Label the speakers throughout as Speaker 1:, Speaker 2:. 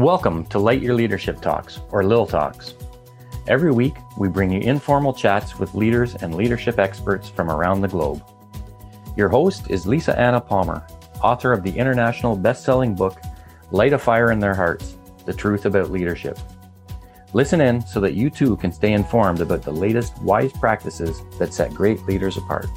Speaker 1: Welcome to Light Your Leadership Talks, or Lil Talks. Every week, we bring you informal chats with leaders and leadership experts from around the globe. Your host is Lisa Anna Palmer, author of the international best selling book, Light a Fire in Their Hearts The Truth About Leadership. Listen in so that you too can stay informed about the latest wise practices that set great leaders apart.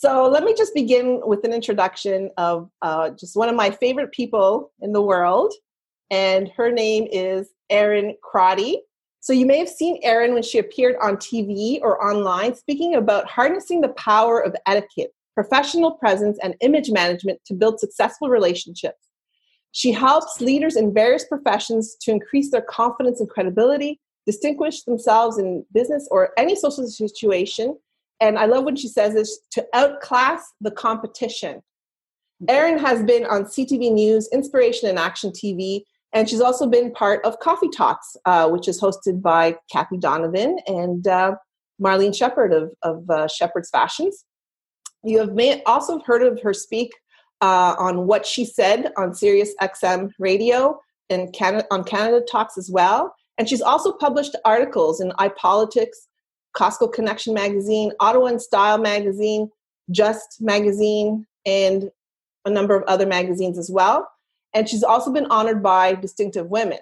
Speaker 2: So let me just begin with an introduction of uh, just one of my favorite people in the world, and her name is Erin Crotty. So you may have seen Erin when she appeared on TV or online speaking about harnessing the power of etiquette, professional presence, and image management to build successful relationships. She helps leaders in various professions to increase their confidence and credibility, distinguish themselves in business or any social situation, and I love when she says this to outclass the competition. Erin has been on CTV News, Inspiration and Action TV, and she's also been part of Coffee Talks, uh, which is hosted by Kathy Donovan and uh, Marlene Shepard of, of uh, Shepard's Fashions. You have may, also heard of her speak uh, on what she said on Sirius XM radio and Canada, on Canada Talks as well. And she's also published articles in iPolitics, Costco Connection magazine, Ottawa and Style magazine, Just magazine, and a number of other magazines as well. And she's also been honored by distinctive women.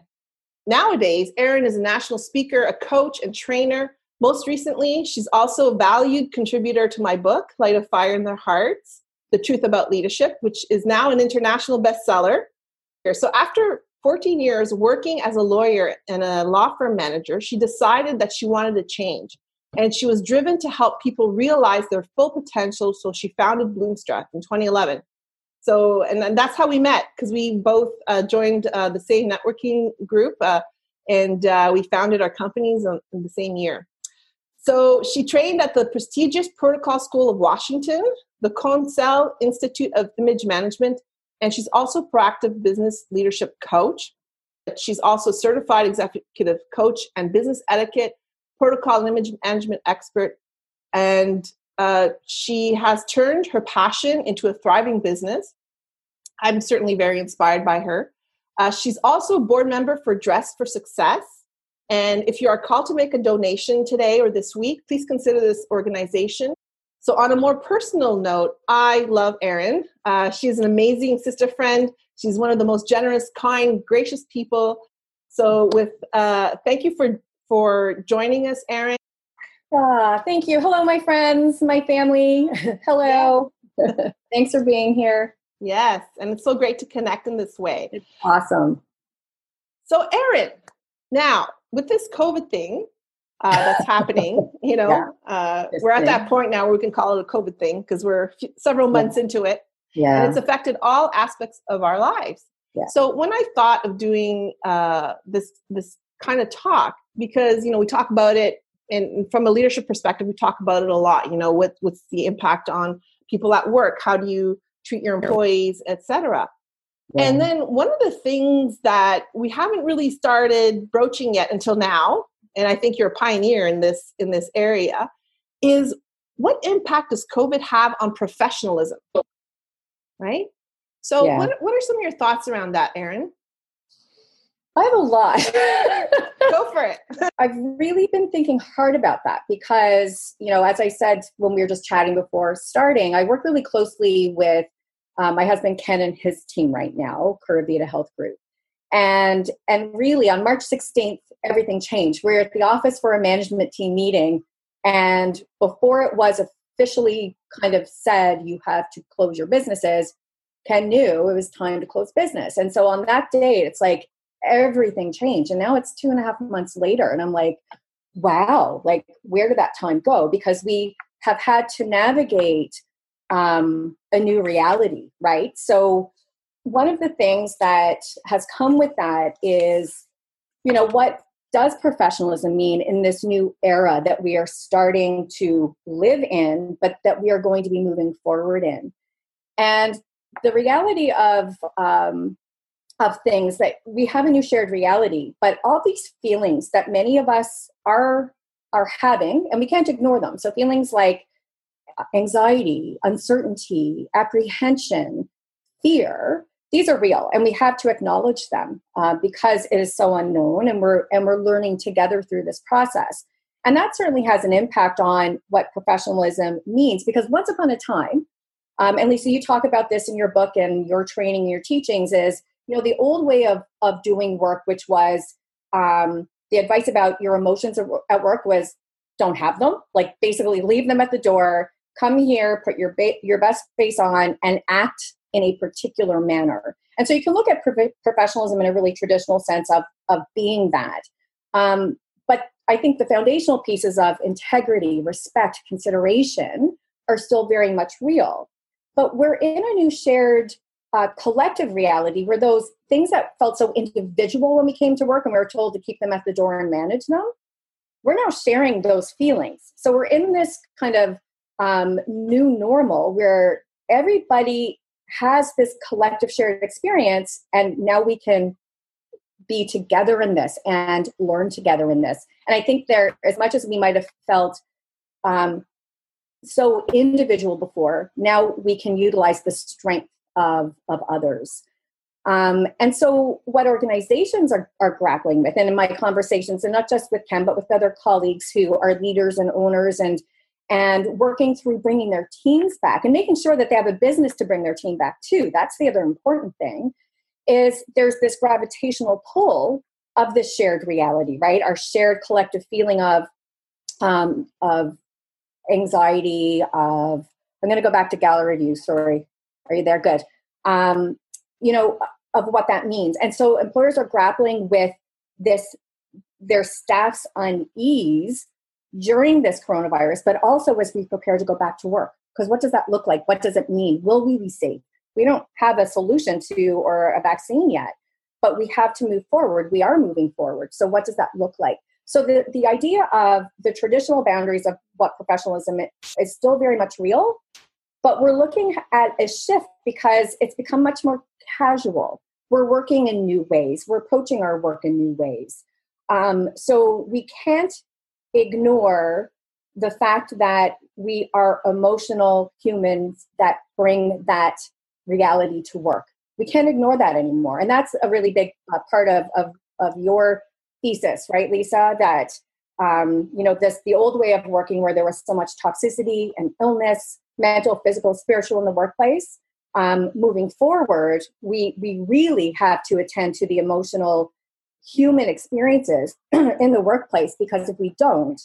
Speaker 2: Nowadays, Erin is a national speaker, a coach, and trainer. Most recently, she's also a valued contributor to my book, Light of Fire in Their Hearts The Truth About Leadership, which is now an international bestseller. So, after 14 years working as a lawyer and a law firm manager, she decided that she wanted to change and she was driven to help people realize their full potential so she founded bloomstruck in 2011 so and, and that's how we met because we both uh, joined uh, the same networking group uh, and uh, we founded our companies in the same year. So she trained at the prestigious protocol school of washington the Conselle institute of image management and she's also proactive business leadership coach. She's also certified executive coach and business etiquette protocol and image management expert, and uh, she has turned her passion into a thriving business. I'm certainly very inspired by her. Uh, she's also a board member for Dress for Success. And if you are called to make a donation today or this week, please consider this organization. So, on a more personal note, I love Erin. Uh, she's an amazing sister friend. She's one of the most generous, kind, gracious people. So, with uh, thank you for for joining us, Erin.
Speaker 3: Ah, thank you. Hello, my friends, my family. Hello. Thanks for being here.
Speaker 2: Yes, and it's so great to connect in this way.
Speaker 3: It's awesome.
Speaker 2: So, Erin, now with this COVID thing uh, that's happening, you know, yeah. uh, we're at that point now where we can call it a COVID thing because we're several months yeah. into it. Yeah. And it's affected all aspects of our lives. Yeah. So when I thought of doing uh, this this kind of talk, because you know we talk about it and from a leadership perspective we talk about it a lot you know what what's the impact on people at work how do you treat your employees etc yeah. and then one of the things that we haven't really started broaching yet until now and i think you're a pioneer in this in this area is what impact does covid have on professionalism? Right? So yeah. what, what are some of your thoughts around that erin
Speaker 3: I have a lot.
Speaker 2: Go for it.
Speaker 3: I've really been thinking hard about that because, you know, as I said when we were just chatting before starting, I work really closely with um, my husband Ken and his team right now, Curavita Health Group. And and really on March 16th, everything changed. We're at the office for a management team meeting, and before it was officially kind of said you have to close your businesses, Ken knew it was time to close business. And so on that date, it's like everything changed. And now it's two and a half months later. And I'm like, wow, like where did that time go? Because we have had to navigate um, a new reality, right? So, one of the things that has come with that is, you know, what does professionalism mean in this new era that we are starting to live in, but that we are going to be moving forward in? And the reality of um, of things that we have a new shared reality, but all these feelings that many of us are are having, and we can't ignore them. So feelings like anxiety, uncertainty, apprehension, fear, these are real, and we have to acknowledge them uh, because it is so unknown, and we're and we're learning together through this process. And that certainly has an impact on what professionalism means because once upon a time, um, and Lisa, you talk about this in your book and your training, and your teachings is, you know, the old way of, of doing work, which was um, the advice about your emotions at work was don't have them, like basically leave them at the door, come here, put your, ba- your best face on and act in a particular manner. And so you can look at pro- professionalism in a really traditional sense of, of being that. Um, but I think the foundational pieces of integrity, respect, consideration are still very much real. But we're in a new shared uh, collective reality where those things that felt so individual when we came to work and we were told to keep them at the door and manage them, we're now sharing those feelings. So we're in this kind of um, new normal where everybody has this collective shared experience, and now we can be together in this and learn together in this. And I think there, as much as we might have felt um, so individual before now we can utilize the strength of of others. Um, and so what organizations are, are grappling with and in my conversations and not just with ken but with other colleagues who are leaders and owners and and working through bringing their teams back and making sure that they have a business to bring their team back to that's the other important thing is there's this gravitational pull of this shared reality right? Our shared collective feeling of um, of anxiety of i'm going to go back to gallery view sorry are you there? Good. Um, you know of what that means. And so employers are grappling with this their staff's unease during this coronavirus but also as we prepare to go back to work. Because what does that look like? What does it mean? Will we be safe? We don't have a solution to or a vaccine yet but we have to move forward. We are moving forward. So what does that look like? So the, the idea of the traditional boundaries of what professionalism is still very much real, but we're looking at a shift because it's become much more casual. We're working in new ways. We're approaching our work in new ways. Um, so we can't ignore the fact that we are emotional humans that bring that reality to work. We can't ignore that anymore. And that's a really big uh, part of, of, of your thesis, right, Lisa? That um, you know this the old way of working where there was so much toxicity and illness, mental, physical, spiritual in the workplace. Um, moving forward, we we really have to attend to the emotional human experiences in the workplace because if we don't,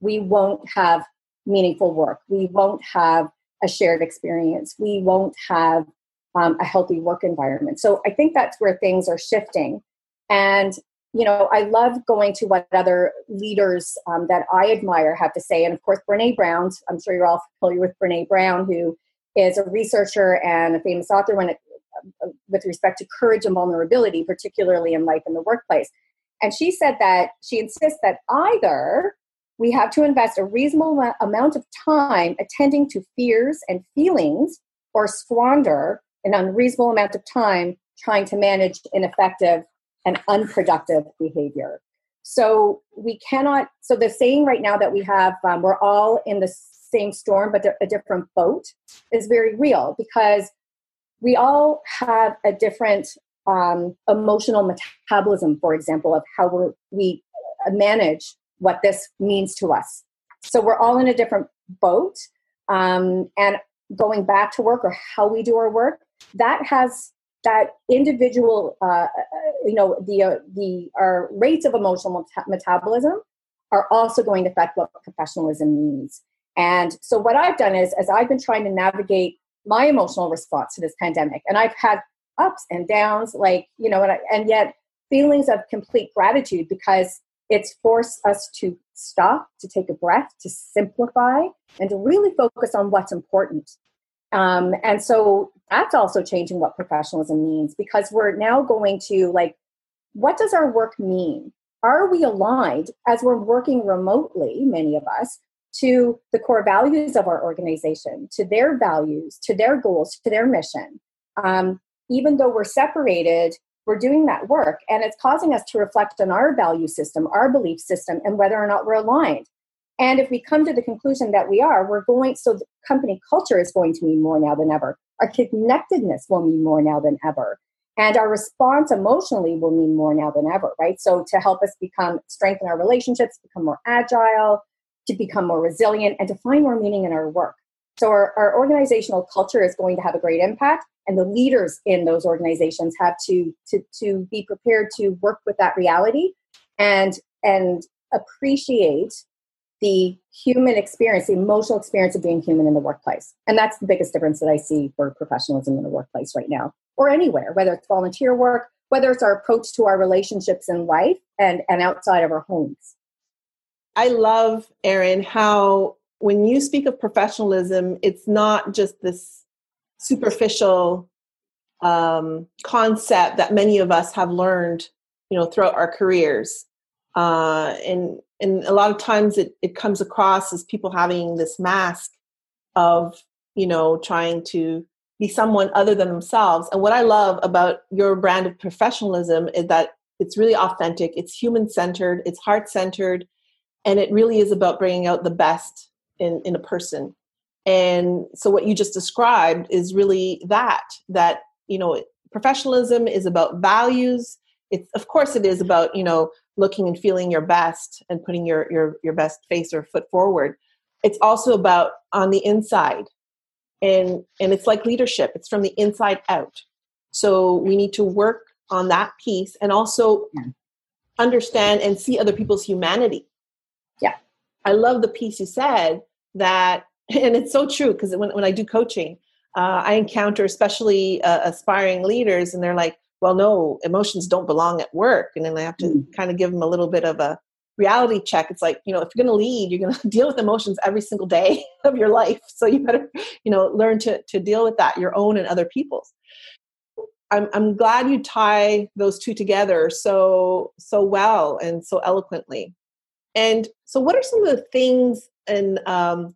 Speaker 3: we won't have meaningful work. We won't have a shared experience. We won't have um, a healthy work environment. So I think that's where things are shifting. And you know, I love going to what other leaders um, that I admire have to say. And of course, Brene Brown, I'm sure you're all familiar with Brene Brown, who is a researcher and a famous author when it, uh, with respect to courage and vulnerability, particularly in life in the workplace. And she said that she insists that either we have to invest a reasonable amount of time attending to fears and feelings or squander an unreasonable amount of time trying to manage ineffective and unproductive behavior. So we cannot, so the saying right now that we have, um, we're all in the same storm, but a different boat, is very real because we all have a different um, emotional metabolism, for example, of how we manage what this means to us. So we're all in a different boat. Um, and going back to work or how we do our work, that has that individual, uh, uh, you know, the uh, the our rates of emotional metabolism are also going to affect what professionalism means. And so, what I've done is, as I've been trying to navigate my emotional response to this pandemic, and I've had ups and downs, like you know, and, I, and yet feelings of complete gratitude because it's forced us to stop, to take a breath, to simplify, and to really focus on what's important. Um, and so that's also changing what professionalism means because we're now going to like, what does our work mean? Are we aligned as we're working remotely, many of us, to the core values of our organization, to their values, to their goals, to their mission? Um, even though we're separated, we're doing that work and it's causing us to reflect on our value system, our belief system, and whether or not we're aligned. And if we come to the conclusion that we are, we're going, so the company culture is going to mean more now than ever. Our connectedness will mean more now than ever. And our response emotionally will mean more now than ever, right? So to help us become, strengthen our relationships, become more agile, to become more resilient, and to find more meaning in our work. So our, our organizational culture is going to have a great impact, and the leaders in those organizations have to, to, to be prepared to work with that reality and, and appreciate the human experience, the emotional experience of being human in the workplace. And that's the biggest difference that I see for professionalism in the workplace right now, or anywhere, whether it's volunteer work, whether it's our approach to our relationships in life and, and outside of our homes.
Speaker 2: I love, Erin, how when you speak of professionalism, it's not just this superficial um, concept that many of us have learned, you know, throughout our careers. Uh, and and a lot of times it, it comes across as people having this mask of you know trying to be someone other than themselves. And what i love about your brand of professionalism is that it's really authentic it's human centered it's heart centered and it really is about bringing out the best in in a person. And so what you just described is really that that you know professionalism is about values. It's of course it is about you know looking and feeling your best and putting your your your best face or foot forward. It's also about on the inside. And and it's like leadership. It's from the inside out. So we need to work on that piece and also yeah. understand and see other people's humanity.
Speaker 3: Yeah.
Speaker 2: I love the piece you said that and it's so true because when, when i do coaching uh, i encounter especially uh, aspiring leaders and they're like well, no, emotions don't belong at work. And then I have to mm. kind of give them a little bit of a reality check. It's like, you know, if you're going to lead, you're going to deal with emotions every single day of your life. So you better, you know, learn to, to deal with that, your own and other people's. I'm, I'm glad you tie those two together so, so well and so eloquently. And so what are some of the things and, um,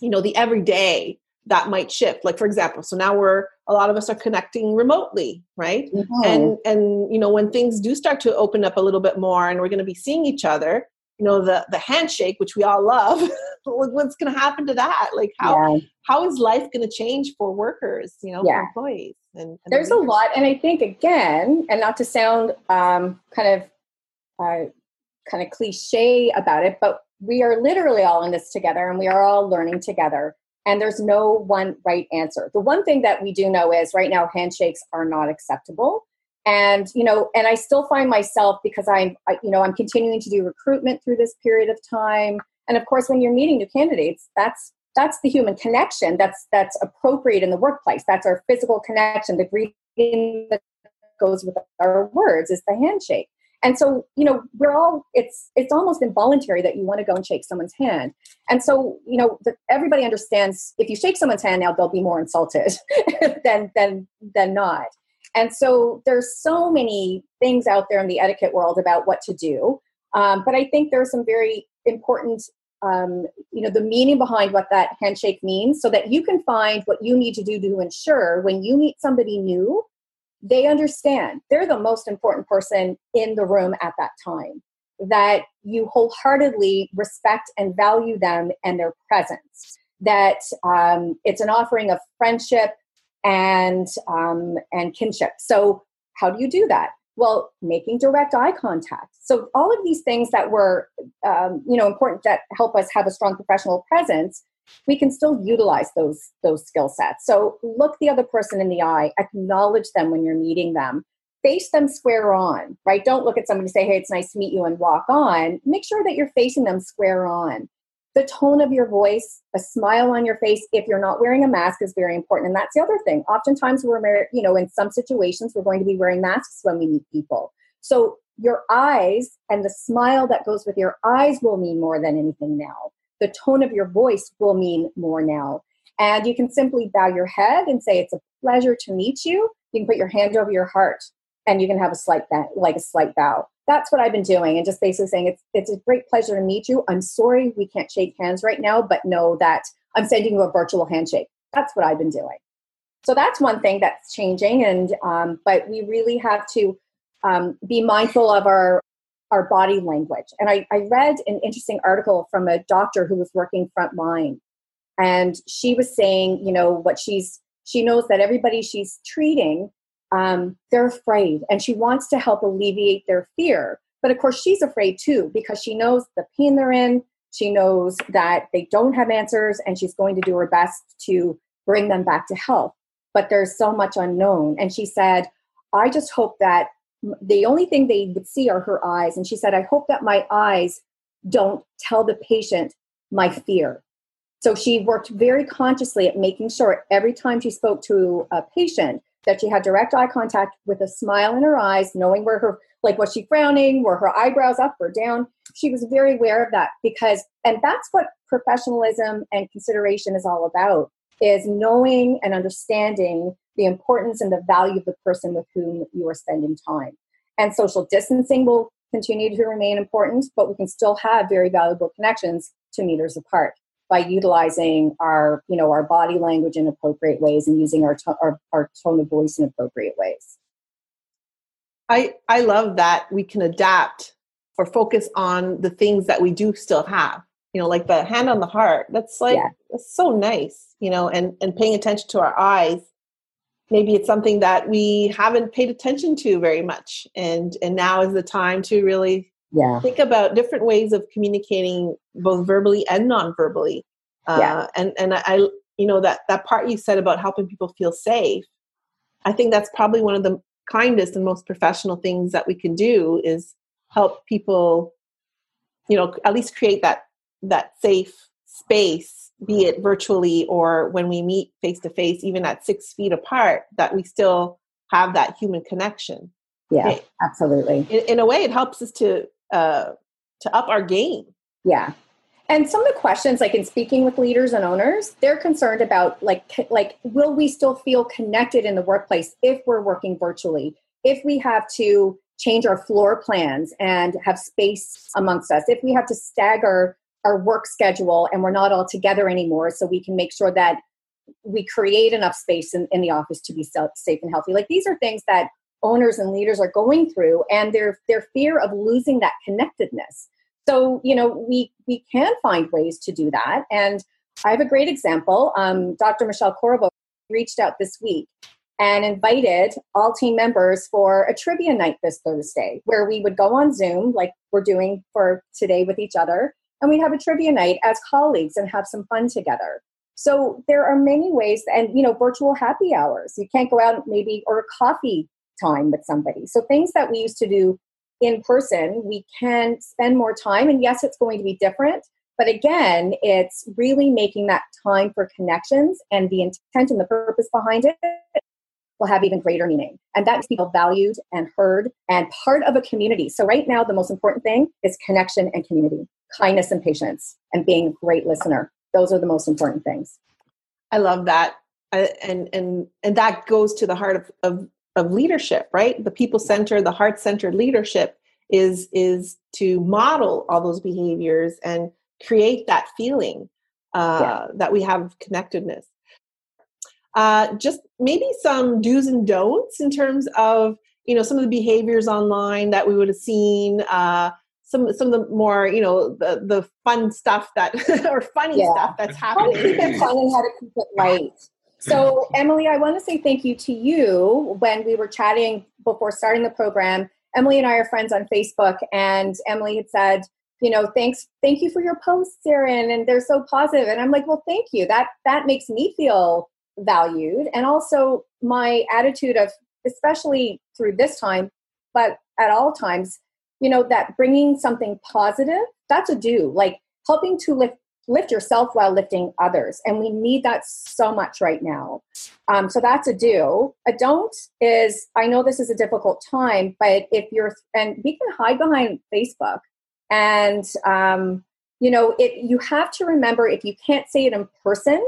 Speaker 2: you know, the everyday that might shift? Like, for example, so now we're, a lot of us are connecting remotely right mm-hmm. and and you know when things do start to open up a little bit more and we're going to be seeing each other you know the the handshake which we all love what's going to happen to that like how yeah. how is life going to change for workers you know yeah. for employees and, and
Speaker 3: there's a lot and i think again and not to sound um, kind of uh, kind of cliche about it but we are literally all in this together and we are all learning together and there's no one right answer. The one thing that we do know is right now handshakes are not acceptable. And you know, and I still find myself because I'm I, you know, I'm continuing to do recruitment through this period of time. And of course when you're meeting new candidates, that's that's the human connection that's that's appropriate in the workplace. That's our physical connection, the greeting that goes with our words is the handshake and so you know we're all it's it's almost involuntary that you want to go and shake someone's hand. And so you know the, everybody understands if you shake someone's hand now they'll be more insulted than than than not. And so there's so many things out there in the etiquette world about what to do. Um, but i think there's some very important um, you know the meaning behind what that handshake means so that you can find what you need to do to ensure when you meet somebody new they understand. They're the most important person in the room at that time that you wholeheartedly respect and value them and their presence that um, it's an offering of friendship and um, and kinship. So how do you do that? Well making direct eye contact. So all of these things that were um, you know important that help us have a strong professional presence we can still utilize those those skill sets. So look the other person in the eye acknowledge them when you're meeting them face them square on right? Don't look at somebody and say hey it's nice to meet you and walk on. Make sure that you're facing them square on. The tone of your voice a smile on your face if you're not wearing a mask is very important. And that's the other thing. Oftentimes we're you know in some situations we're going to be wearing masks when we meet people. So your eyes and the smile that goes with your eyes will mean more than anything now the tone of your voice will mean more now. And you can simply bow your head and say, It's a pleasure to meet you. You can put your hand over your heart and you can have a slight bow, like a slight bow. That's what I've been doing, and just basically saying it's it's a great pleasure to meet you. I'm sorry we can't shake hands right now, but know that I'm sending you a virtual handshake. That's what I've been doing. so that's one thing that's changing and um, but we really have to um, be mindful of our our body language and I, I read an interesting article from a doctor who was working frontline and she was saying you know what she's she knows that everybody she's treating um, they're afraid and she wants to help alleviate their fear but of course she's afraid too because she knows the pain they're in she knows that they don't have answers and she's going to do her best to bring them back to health. But there's so much unknown. And she said, I just hope that the only thing they would see are her eyes. And she said, I hope that my eyes don't tell the patient my fear. So she worked very consciously at making sure every time she spoke to a patient that she had direct eye contact with a smile in her eyes, knowing where her like was she frowning were her eyebrows up or down she was very aware of that because and that's what professionalism and consideration is all about is knowing and understanding the importance and the value of the person with whom you are spending time and social distancing will continue to remain important but we can still have very valuable connections two meters apart by utilizing our you know our body language in appropriate ways and using our, to- our, our tone of voice in appropriate ways
Speaker 2: I I love that we can adapt or focus on the things that we do still have. You know, like the hand on the heart. That's like yeah. that's so nice. You know, and and paying attention to our eyes. Maybe it's something that we haven't paid attention to very much, and and now is the time to really
Speaker 3: yeah.
Speaker 2: think about different ways of communicating both verbally and non-verbally. Uh, yeah. And and I, you know that that part you said about helping people feel safe. I think that's probably one of the kindest and most professional things that we can do is help people you know at least create that that safe space be it virtually or when we meet face to face even at six feet apart that we still have that human connection.
Speaker 3: Yeah it, absolutely.
Speaker 2: in, in, a way it helps us to uh to up our game.
Speaker 3: Yeah. And some of the questions like in speaking with leaders and owners they're concerned about like like will we still feel connected in the workplace if we're working virtually? If we have to change our floor plans and have space amongst us if we have to stagger our work schedule and we're not all together anymore so we can make sure that we create enough space in, in the office to be safe and healthy. Like these are things that owners and leaders are going through and their their fear of losing that connectedness. So you know we we can find ways to do that. And i have a great example. Um, dr michelle corbo reached out this week and invited all team members for a trivia night this thursday where we would go on zoom like we're doing for today with each other and we'd have a trivia night as colleagues and have some fun together so there are many ways and you know virtual happy hours you can't go out maybe or coffee time with somebody so things that we used to do in person, we can spend more time. And yes, it's going to be different. But again, it's really making that time for connections and the intent and the purpose behind it will have even greater meaning. And that makes people valued and heard and part of a community. So, right now, the most important thing is connection and community, kindness and patience, and being a great listener. Those are the most important things.
Speaker 2: I love that. and and and that goes to the heart of, of of leadership right the people center, the heart centered leadership is is to model all those behaviors and create that feeling uh, yeah. that we have connectedness uh, just maybe some do's and don'ts in terms of you know some of the behaviors online that we would have seen uh, some some of the more you know the the fun stuff that or funny yeah. stuff that's happening.
Speaker 3: How to keep it fun and how to keep it light. So, Emily, I want to say thank you to you when we were chatting before starting the program. Emily and I are friends on Facebook, and Emily had said, you know, thanks, thank you for your posts, Erin, and they're so positive. And I'm like, well, thank you. That that makes me feel valued, and also my attitude of, especially through this time, but at all times, you know, that bringing something positive, that's a do. Like helping to lift lift yourself while lifting others. And we need that so much right now. Um, so that's a do. A don't is I know this is a difficult time, but if you're, and we can hide behind Facebook. And, um, you know, it, you have to remember if you can't say it in person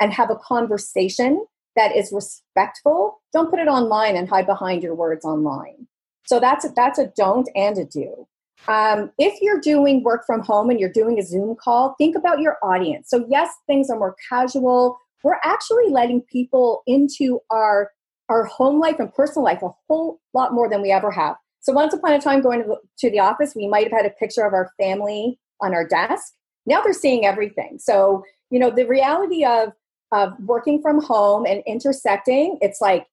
Speaker 3: and have a conversation that is respectful, don't put it online and hide behind your words online. So that's a, that's a don't and a do. Um, if you're doing work from home and you're doing a Zoom call, think about your audience. So, yes, things are more casual. we're actually letting people into our our home life and personal life a whole lot more than we ever have. So once upon a time going to the office, we might have had a picture of our family on our desk. Now they're seeing everything. So, you know, the reality of of working from home and intersecting, it's like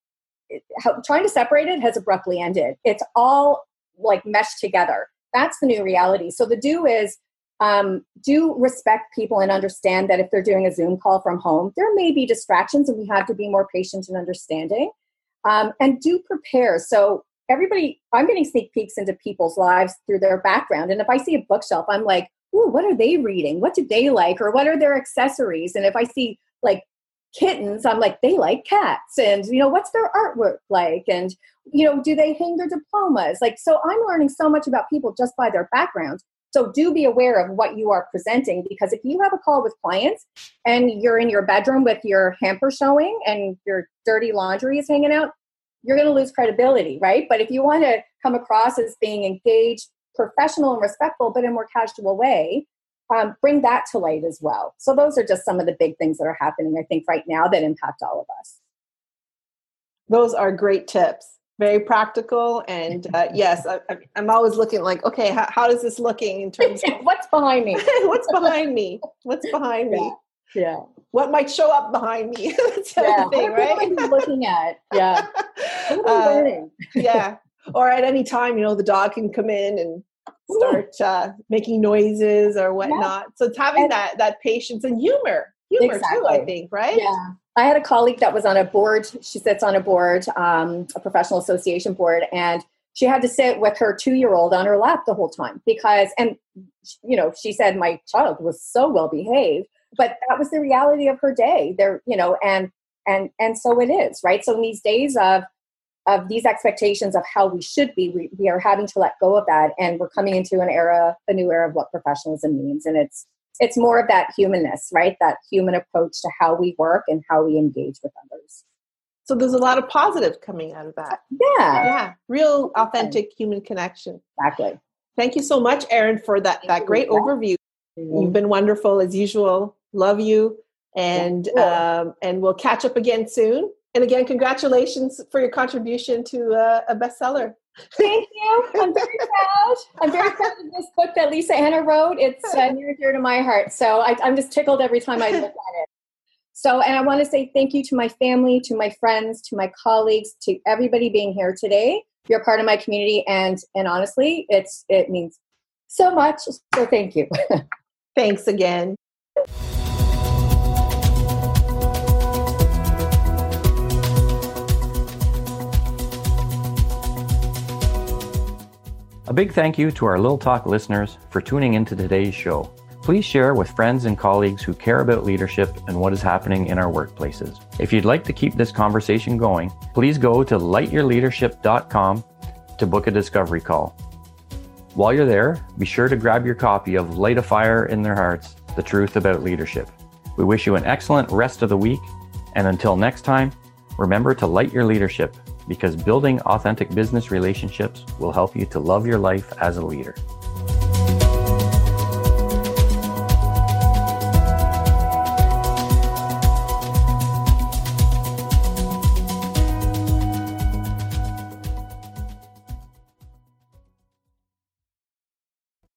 Speaker 3: trying to separate it has abruptly ended. It's all like meshed together. That's the new reality. So the do is um, do respect people and understand that if they're doing a Zoom call from home, there may be distractions and we have to be more patient and understanding. Um, and do prepare. So everybody, I'm getting sneak peeks into people's lives through their background. And if I see a bookshelf, I'm like, ooh, what are they reading? What do they like? Or what are their accessories? And if I see like kittens, I'm like, they like cats. And, you know, what's their artwork like? And, you know, do they hang their diplomas? Like, so I'm learning so much about people just by their background. So do be aware of what you are presenting because if you have a call with clients and you're in your bedroom with your hamper showing and your dirty laundry is hanging out, you're going to lose credibility, right? But if you want to come across as being engaged, professional, and respectful, but in a more casual way, um, bring that to light as well. So those are just some of the big things that are happening, I think, right now that impact all of us.
Speaker 2: Those are great tips. Very practical and uh, yes I, am always looking like okay how, how is this looking in terms of
Speaker 3: what's behind me?
Speaker 2: What's behind me? What's behind
Speaker 3: me? Yeah.
Speaker 2: What might show up behind me? That's
Speaker 3: yeah.
Speaker 2: thing right?
Speaker 3: looking at? Yeah. Uh,
Speaker 2: yeah. Or at any time you know the dog can come in and start uh, making noises or whatnot yeah. so it's having and, that that patience and humor humor exactly. too i think right
Speaker 3: yeah I had a colleague that was on a board. She sits on a board, um, a professional association board, and she had to sit with her two year old on her lap the whole time because, and you know, she said my child was so well behaved, but that was the reality of her day. There, you know, and and and so it is, right? So in these days of of these expectations of how we should be, we, we are having to let go of that, and we're coming into an era, a new era of what professionalism means, and it's it's more of that humanness, right? That human approach to how we work and how we engage with others.
Speaker 2: So there's a lot of positive coming out of that.
Speaker 3: Yeah.
Speaker 2: Yeah. Real authentic human connection.
Speaker 3: Exactly.
Speaker 2: Thank you so much, Erin, for that, that great overview. Mm-hmm. You've been wonderful as usual. Love you. And um, and we'll catch up again soon. And again, congratulations for your contribution to uh, a bestseller.
Speaker 3: Thank you. I'm very proud. I'm very proud of this book that Lisa Anna wrote. It's uh, near and dear to my heart. So I, I'm just tickled every time I look at it. So, and I want to say thank you to my family, to my friends, to my colleagues, to everybody being here today. You're part of my community, and and honestly, it's it means so much. So, thank you.
Speaker 2: Thanks again.
Speaker 1: Big thank you to our Little Talk listeners for tuning into today's show. Please share with friends and colleagues who care about leadership and what is happening in our workplaces. If you'd like to keep this conversation going, please go to lightyourleadership.com to book a discovery call. While you're there, be sure to grab your copy of Light a Fire in Their Hearts The Truth About Leadership. We wish you an excellent rest of the week, and until next time, remember to light your leadership because building authentic business relationships will help you to love your life as a leader.